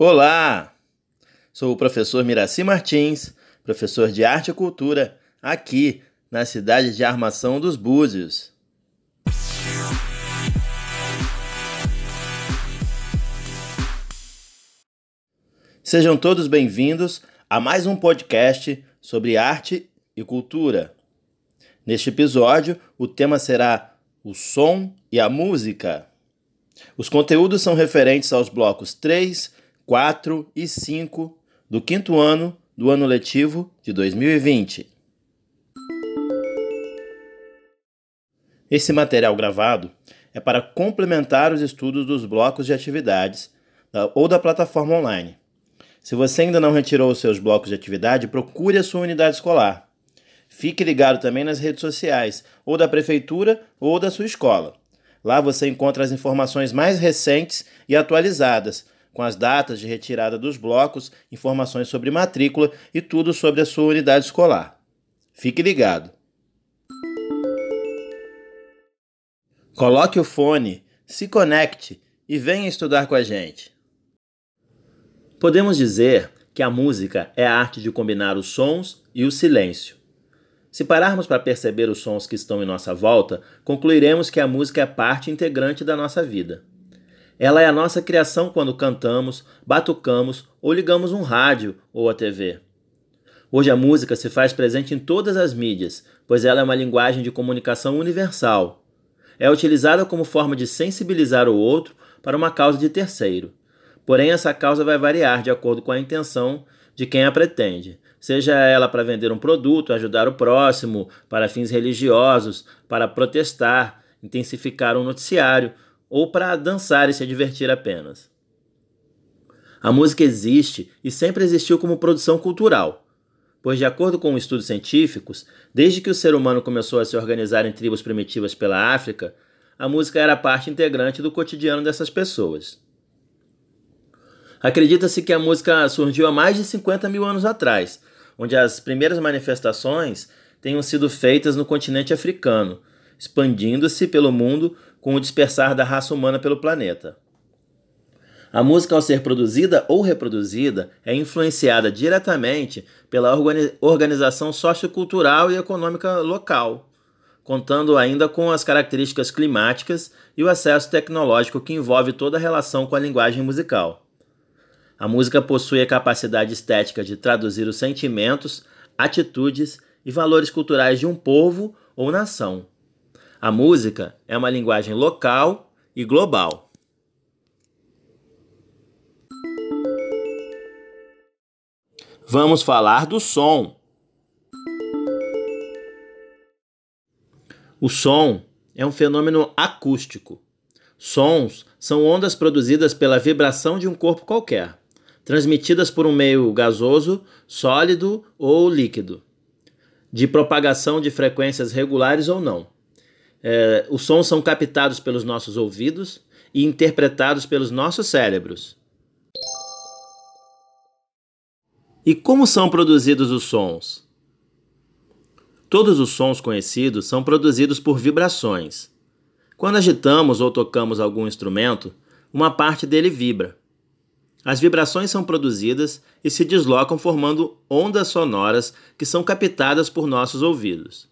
Olá! Sou o professor Miraci Martins, professor de Arte e Cultura, aqui na cidade de Armação dos Búzios. Sejam todos bem-vindos a mais um podcast sobre arte e cultura. Neste episódio, o tema será o som e a música. Os conteúdos são referentes aos blocos 3, 4 e 5 do quinto ano do ano letivo de 2020. Esse material gravado é para complementar os estudos dos blocos de atividades da, ou da plataforma online. Se você ainda não retirou os seus blocos de atividade, procure a sua unidade escolar. Fique ligado também nas redes sociais, ou da prefeitura ou da sua escola. Lá você encontra as informações mais recentes e atualizadas com as datas de retirada dos blocos, informações sobre matrícula e tudo sobre a sua unidade escolar. Fique ligado! Coloque o fone, se conecte e venha estudar com a gente. Podemos dizer que a música é a arte de combinar os sons e o silêncio. Se pararmos para perceber os sons que estão em nossa volta, concluiremos que a música é parte integrante da nossa vida. Ela é a nossa criação quando cantamos, batucamos ou ligamos um rádio ou a TV. Hoje a música se faz presente em todas as mídias, pois ela é uma linguagem de comunicação universal. É utilizada como forma de sensibilizar o outro para uma causa de terceiro. Porém, essa causa vai variar de acordo com a intenção de quem a pretende, seja ela para vender um produto, ajudar o próximo, para fins religiosos, para protestar, intensificar um noticiário ou para dançar e se divertir apenas. A música existe e sempre existiu como produção cultural, pois, de acordo com estudos científicos, desde que o ser humano começou a se organizar em tribos primitivas pela África, a música era parte integrante do cotidiano dessas pessoas. Acredita-se que a música surgiu há mais de 50 mil anos atrás, onde as primeiras manifestações tenham sido feitas no continente africano, expandindo-se pelo mundo com o dispersar da raça humana pelo planeta. A música, ao ser produzida ou reproduzida, é influenciada diretamente pela organização sociocultural e econômica local, contando ainda com as características climáticas e o acesso tecnológico que envolve toda a relação com a linguagem musical. A música possui a capacidade estética de traduzir os sentimentos, atitudes e valores culturais de um povo ou nação a música é uma linguagem local e global. Vamos falar do som. O som é um fenômeno acústico. Sons são ondas produzidas pela vibração de um corpo qualquer, transmitidas por um meio gasoso, sólido ou líquido, de propagação de frequências regulares ou não. É, os sons são captados pelos nossos ouvidos e interpretados pelos nossos cérebros. E como são produzidos os sons? Todos os sons conhecidos são produzidos por vibrações. Quando agitamos ou tocamos algum instrumento, uma parte dele vibra. As vibrações são produzidas e se deslocam formando ondas sonoras que são captadas por nossos ouvidos.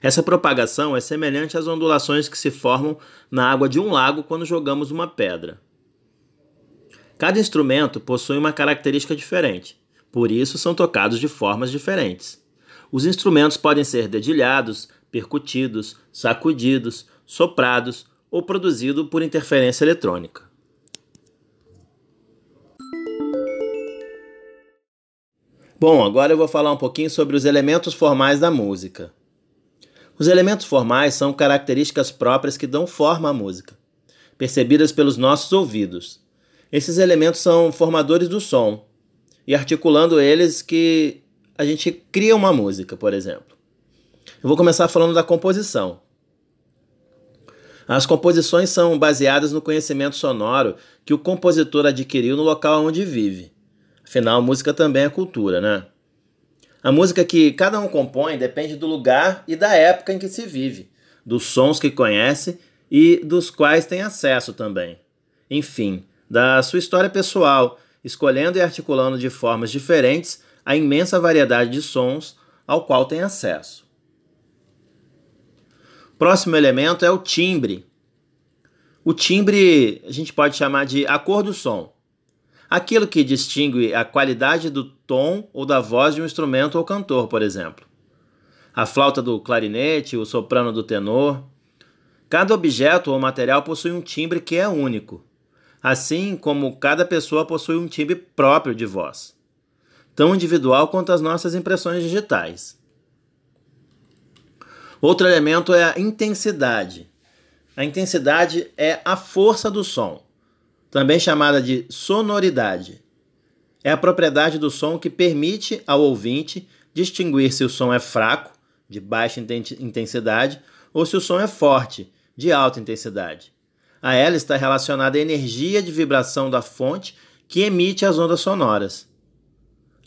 Essa propagação é semelhante às ondulações que se formam na água de um lago quando jogamos uma pedra. Cada instrumento possui uma característica diferente, por isso são tocados de formas diferentes. Os instrumentos podem ser dedilhados, percutidos, sacudidos, soprados ou produzidos por interferência eletrônica. Bom, agora eu vou falar um pouquinho sobre os elementos formais da música. Os elementos formais são características próprias que dão forma à música, percebidas pelos nossos ouvidos. Esses elementos são formadores do som, e articulando eles que a gente cria uma música, por exemplo. Eu vou começar falando da composição. As composições são baseadas no conhecimento sonoro que o compositor adquiriu no local onde vive. Afinal, música também é cultura, né? A música que cada um compõe depende do lugar e da época em que se vive, dos sons que conhece e dos quais tem acesso também. Enfim, da sua história pessoal escolhendo e articulando de formas diferentes a imensa variedade de sons ao qual tem acesso. Próximo elemento é o timbre. O timbre a gente pode chamar de a cor do som. Aquilo que distingue a qualidade do tom ou da voz de um instrumento ou cantor, por exemplo. A flauta do clarinete, o soprano do tenor. Cada objeto ou material possui um timbre que é único, assim como cada pessoa possui um timbre próprio de voz, tão individual quanto as nossas impressões digitais. Outro elemento é a intensidade. A intensidade é a força do som, também chamada de sonoridade. É a propriedade do som que permite ao ouvinte distinguir se o som é fraco, de baixa intensidade, ou se o som é forte, de alta intensidade. A ela está relacionada a energia de vibração da fonte que emite as ondas sonoras.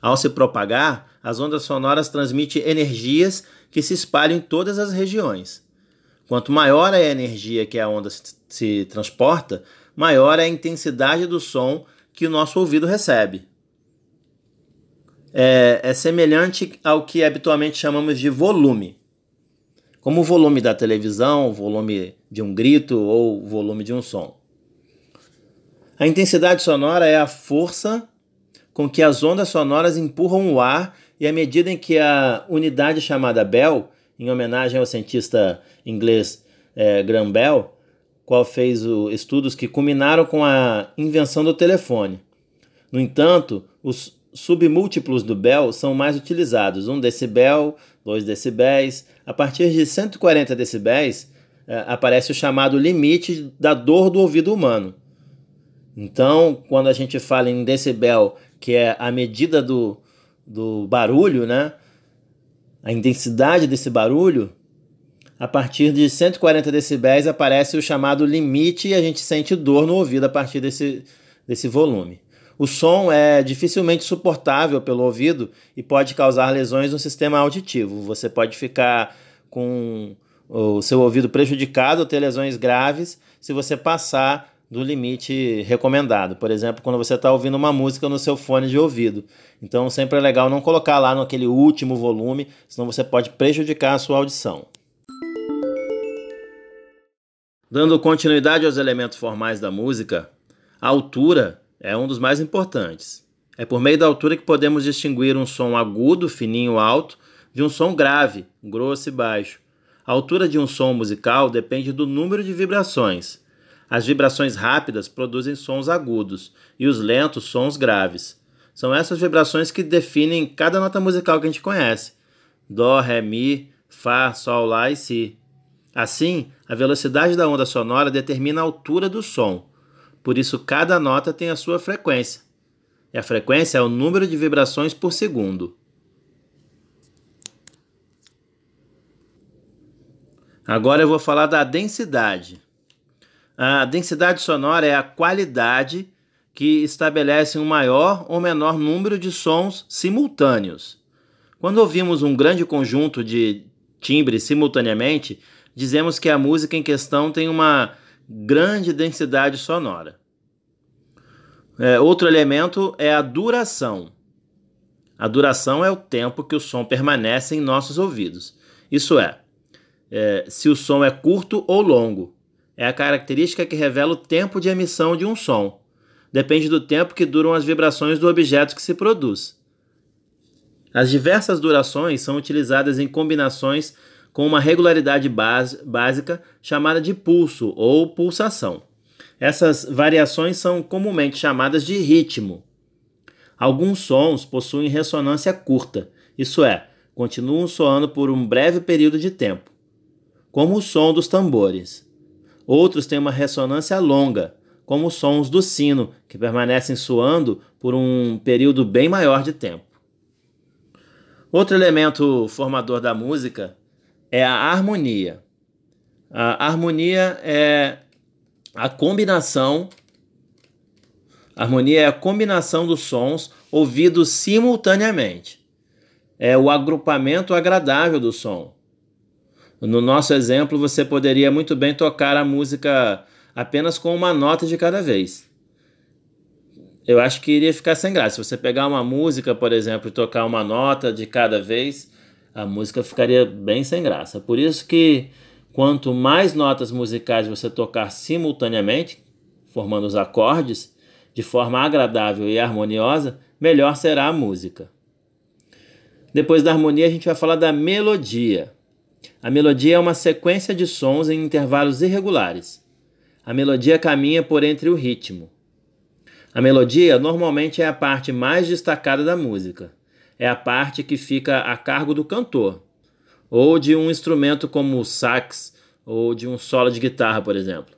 Ao se propagar, as ondas sonoras transmitem energias que se espalham em todas as regiões. Quanto maior é a energia que a onda se transporta, maior é a intensidade do som que o nosso ouvido recebe. É, é semelhante ao que habitualmente chamamos de volume, como o volume da televisão, o volume de um grito ou o volume de um som. A intensidade sonora é a força com que as ondas sonoras empurram o ar e à medida em que a unidade chamada Bell, em homenagem ao cientista inglês é, Graham Bell, qual fez o, estudos que culminaram com a invenção do telefone. No entanto, os submúltiplos do Bell são mais utilizados, 1 decibel, 2 decibéis. A partir de 140 decibéis, é, aparece o chamado limite da dor do ouvido humano. Então, quando a gente fala em decibel, que é a medida do, do barulho, né? A intensidade desse barulho, a partir de 140 decibéis aparece o chamado limite e a gente sente dor no ouvido a partir desse, desse volume. O som é dificilmente suportável pelo ouvido e pode causar lesões no sistema auditivo. Você pode ficar com o seu ouvido prejudicado ou ter lesões graves se você passar do limite recomendado. Por exemplo, quando você está ouvindo uma música no seu fone de ouvido. Então, sempre é legal não colocar lá naquele último volume, senão você pode prejudicar a sua audição. Dando continuidade aos elementos formais da música, a altura é um dos mais importantes. É por meio da altura que podemos distinguir um som agudo, fininho, alto, de um som grave, grosso e baixo. A altura de um som musical depende do número de vibrações. As vibrações rápidas produzem sons agudos e os lentos sons graves. São essas vibrações que definem cada nota musical que a gente conhece: Dó, Ré, Mi, Fá, Sol, Lá e Si. Assim, a velocidade da onda sonora determina a altura do som. Por isso, cada nota tem a sua frequência. E a frequência é o número de vibrações por segundo. Agora eu vou falar da densidade. A densidade sonora é a qualidade que estabelece um maior ou menor número de sons simultâneos. Quando ouvimos um grande conjunto de timbres simultaneamente, dizemos que a música em questão tem uma grande densidade sonora. É, outro elemento é a duração. A duração é o tempo que o som permanece em nossos ouvidos. Isso é, é se o som é curto ou longo é a característica que revela o tempo de emissão de um som. Depende do tempo que duram as vibrações do objeto que se produz. As diversas durações são utilizadas em combinações com uma regularidade básica chamada de pulso ou pulsação. Essas variações são comumente chamadas de ritmo. Alguns sons possuem ressonância curta, isso é, continuam soando por um breve período de tempo, como o som dos tambores. Outros têm uma ressonância longa, como os sons do sino, que permanecem soando por um período bem maior de tempo. Outro elemento formador da música é a harmonia. A harmonia é a combinação harmonia é a combinação dos sons ouvidos simultaneamente. É o agrupamento agradável do som. No nosso exemplo, você poderia muito bem tocar a música apenas com uma nota de cada vez. eu acho que iria ficar sem graça. Se você pegar uma música, por exemplo, e tocar uma nota de cada vez, a música ficaria bem sem graça. Por isso que quanto mais notas musicais você tocar simultaneamente, formando os acordes, de forma agradável e harmoniosa, melhor será a música. Depois da harmonia, a gente vai falar da melodia. A melodia é uma sequência de sons em intervalos irregulares. A melodia caminha por entre o ritmo. A melodia normalmente é a parte mais destacada da música. É a parte que fica a cargo do cantor, ou de um instrumento como o sax, ou de um solo de guitarra, por exemplo.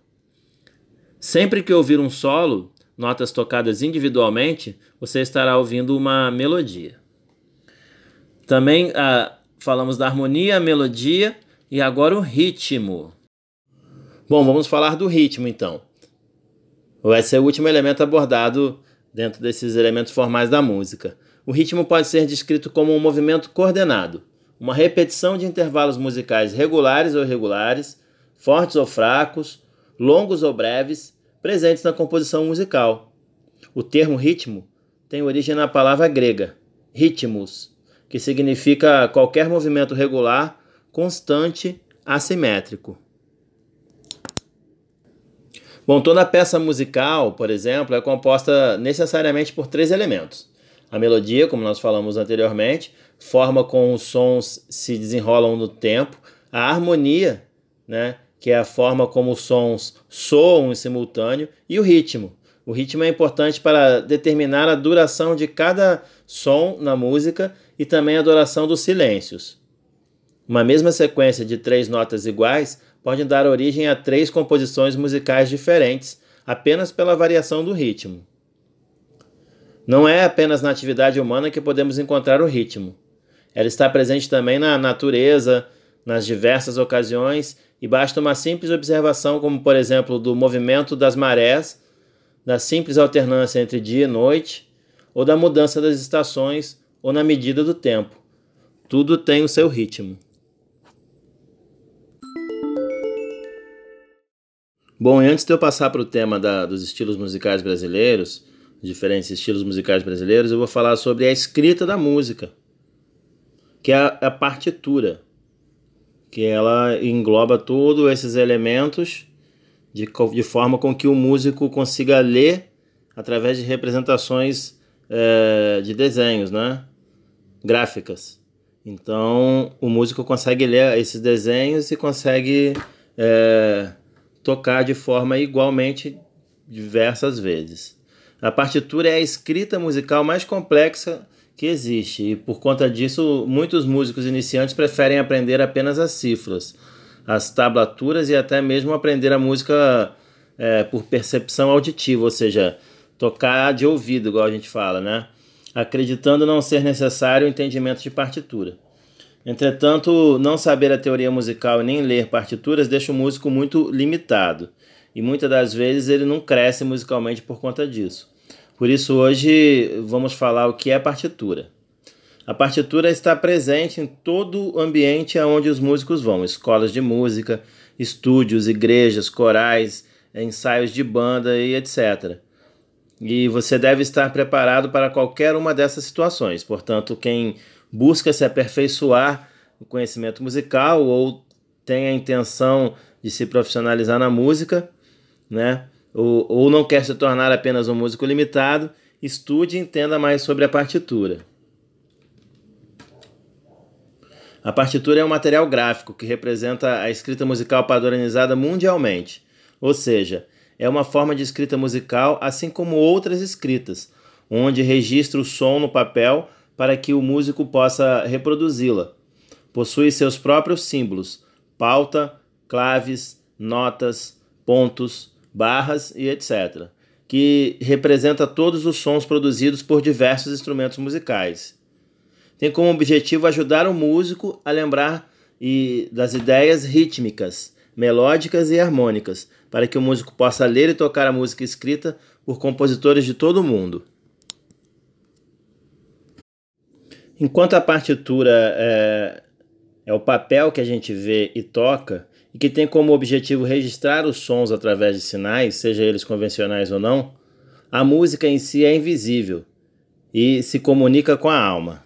Sempre que ouvir um solo, notas tocadas individualmente, você estará ouvindo uma melodia. Também ah, falamos da harmonia, melodia e agora o ritmo. Bom, vamos falar do ritmo então. Vai ser o último elemento abordado dentro desses elementos formais da música. O ritmo pode ser descrito como um movimento coordenado, uma repetição de intervalos musicais regulares ou irregulares, fortes ou fracos, longos ou breves, presentes na composição musical. O termo ritmo tem origem na palavra grega ritmos, que significa qualquer movimento regular, constante, assimétrico. Bom, toda peça musical, por exemplo, é composta necessariamente por três elementos. A melodia, como nós falamos anteriormente, forma com os sons se desenrolam no tempo. A harmonia, né, que é a forma como os sons soam em simultâneo, e o ritmo. O ritmo é importante para determinar a duração de cada som na música e também a duração dos silêncios. Uma mesma sequência de três notas iguais pode dar origem a três composições musicais diferentes, apenas pela variação do ritmo. Não é apenas na atividade humana que podemos encontrar o ritmo. Ela está presente também na natureza, nas diversas ocasiões, e basta uma simples observação, como por exemplo do movimento das marés, da simples alternância entre dia e noite, ou da mudança das estações, ou na medida do tempo. Tudo tem o seu ritmo. Bom, e antes de eu passar para o tema da, dos estilos musicais brasileiros, diferentes estilos musicais brasileiros, eu vou falar sobre a escrita da música, que é a, a partitura, que ela engloba todos esses elementos de, de forma com que o músico consiga ler através de representações é, de desenhos, né? gráficas. Então o músico consegue ler esses desenhos e consegue é, tocar de forma igualmente diversas vezes. A partitura é a escrita musical mais complexa que existe, e por conta disso, muitos músicos iniciantes preferem aprender apenas as cifras, as tablaturas e até mesmo aprender a música é, por percepção auditiva, ou seja, tocar de ouvido, igual a gente fala, né? Acreditando não ser necessário o entendimento de partitura. Entretanto, não saber a teoria musical e nem ler partituras deixa o músico muito limitado, e muitas das vezes ele não cresce musicalmente por conta disso. Por isso, hoje vamos falar o que é partitura. A partitura está presente em todo o ambiente aonde os músicos vão: escolas de música, estúdios, igrejas, corais, ensaios de banda e etc. E você deve estar preparado para qualquer uma dessas situações. Portanto, quem busca se aperfeiçoar no conhecimento musical ou tem a intenção de se profissionalizar na música, né? Ou, ou não quer se tornar apenas um músico limitado, estude e entenda mais sobre a partitura. A partitura é um material gráfico que representa a escrita musical padronizada mundialmente, ou seja, é uma forma de escrita musical assim como outras escritas, onde registra o som no papel para que o músico possa reproduzi-la. Possui seus próprios símbolos, pauta, claves, notas, pontos, barras e etc., que representa todos os sons produzidos por diversos instrumentos musicais. Tem como objetivo ajudar o músico a lembrar e das ideias rítmicas, melódicas e harmônicas, para que o músico possa ler e tocar a música escrita por compositores de todo o mundo. Enquanto a partitura é, é o papel que a gente vê e toca, e que tem como objetivo registrar os sons através de sinais, seja eles convencionais ou não, a música em si é invisível e se comunica com a alma.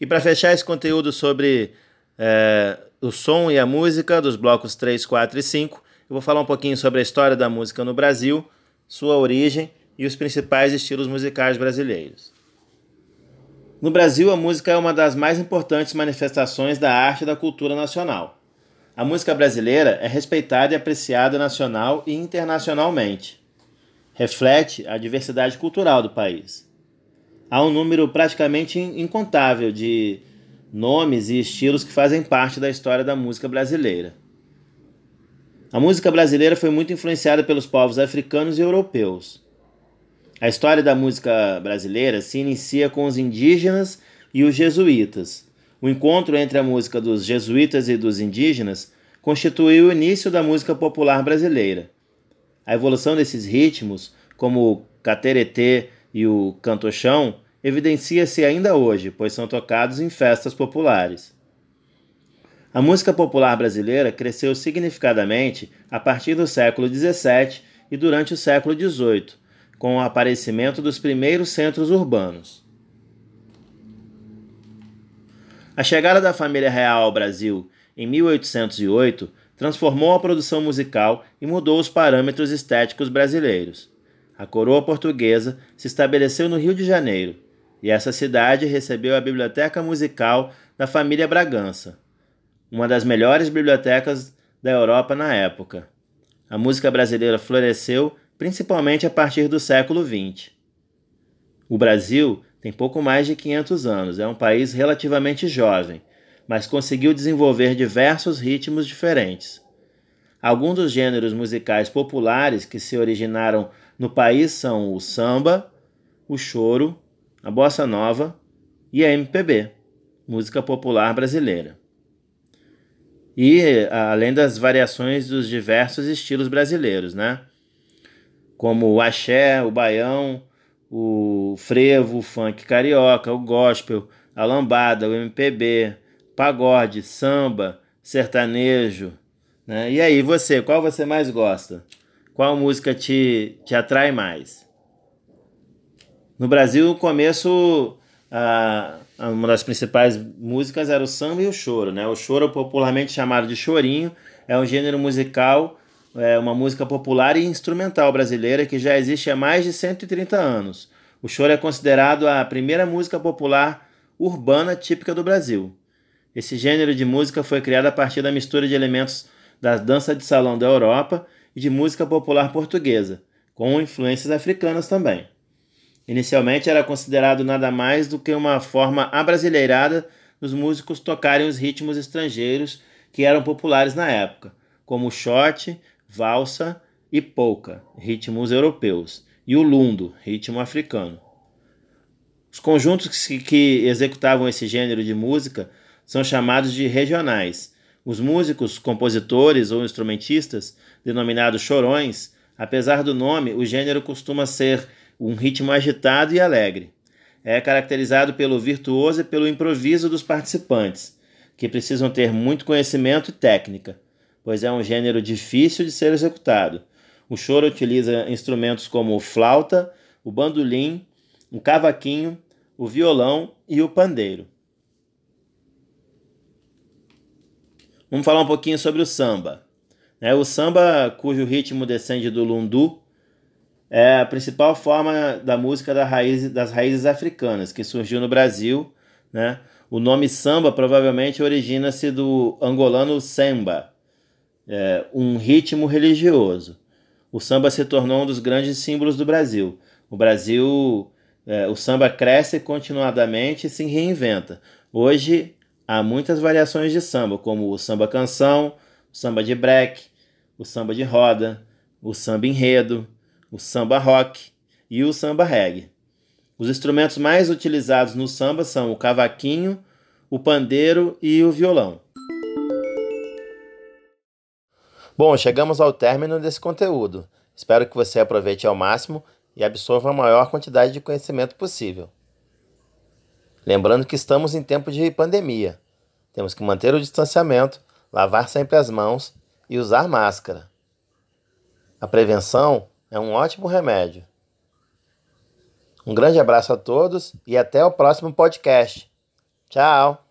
E para fechar esse conteúdo sobre é, o som e a música dos blocos 3, 4 e 5, eu vou falar um pouquinho sobre a história da música no Brasil, sua origem e os principais estilos musicais brasileiros. No Brasil, a música é uma das mais importantes manifestações da arte e da cultura nacional. A música brasileira é respeitada e apreciada nacional e internacionalmente. Reflete a diversidade cultural do país. Há um número praticamente incontável de nomes e estilos que fazem parte da história da música brasileira. A música brasileira foi muito influenciada pelos povos africanos e europeus. A história da música brasileira se inicia com os indígenas e os jesuítas. O encontro entre a música dos jesuítas e dos indígenas constituiu o início da música popular brasileira. A evolução desses ritmos, como o cateretê e o cantochão, evidencia-se ainda hoje, pois são tocados em festas populares. A música popular brasileira cresceu significadamente a partir do século XVII e durante o século XVIII, com o aparecimento dos primeiros centros urbanos. A chegada da família real ao Brasil em 1808 transformou a produção musical e mudou os parâmetros estéticos brasileiros. A coroa portuguesa se estabeleceu no Rio de Janeiro, e essa cidade recebeu a biblioteca musical da família Bragança uma das melhores bibliotecas da Europa na época. A música brasileira floresceu principalmente a partir do século XX. O Brasil tem pouco mais de 500 anos, é um país relativamente jovem, mas conseguiu desenvolver diversos ritmos diferentes. Alguns dos gêneros musicais populares que se originaram no país são o samba, o choro, a bossa nova e a MPB, música popular brasileira e além das variações dos diversos estilos brasileiros, né? Como o axé, o baião, o frevo, o funk carioca, o gospel, a lambada, o MPB, pagode, samba, sertanejo, né? E aí, você, qual você mais gosta? Qual música te, te atrai mais? No Brasil, no começo, a, uma das principais músicas era o samba e o choro, né? O choro, popularmente chamado de chorinho, é um gênero musical, é uma música popular e instrumental brasileira que já existe há mais de 130 anos. O choro é considerado a primeira música popular urbana típica do Brasil. Esse gênero de música foi criado a partir da mistura de elementos da dança de salão da Europa e de música popular portuguesa, com influências africanas também. Inicialmente era considerado nada mais do que uma forma abrasileirada dos músicos tocarem os ritmos estrangeiros que eram populares na época, como shot, valsa e polka, ritmos europeus, e o lundo, ritmo africano. Os conjuntos que executavam esse gênero de música são chamados de regionais. Os músicos, compositores ou instrumentistas, denominados chorões, apesar do nome, o gênero costuma ser um ritmo agitado e alegre. É caracterizado pelo virtuoso e pelo improviso dos participantes, que precisam ter muito conhecimento e técnica, pois é um gênero difícil de ser executado. O choro utiliza instrumentos como o flauta, o bandolim, o cavaquinho, o violão e o pandeiro. Vamos falar um pouquinho sobre o samba. É, o samba, cujo ritmo descende do lundu, é a principal forma da música da raiz, das raízes africanas, que surgiu no Brasil. Né? O nome samba provavelmente origina-se do angolano samba, é, um ritmo religioso. O samba se tornou um dos grandes símbolos do Brasil. O Brasil, é, o samba cresce continuadamente e se reinventa. Hoje há muitas variações de samba, como o samba canção, o samba de break, o samba de roda, o samba enredo o samba rock e o samba reggae. Os instrumentos mais utilizados no samba são o cavaquinho, o pandeiro e o violão. Bom, chegamos ao término desse conteúdo. Espero que você aproveite ao máximo e absorva a maior quantidade de conhecimento possível. Lembrando que estamos em tempo de pandemia. Temos que manter o distanciamento, lavar sempre as mãos e usar máscara. A prevenção é um ótimo remédio. Um grande abraço a todos e até o próximo podcast. Tchau!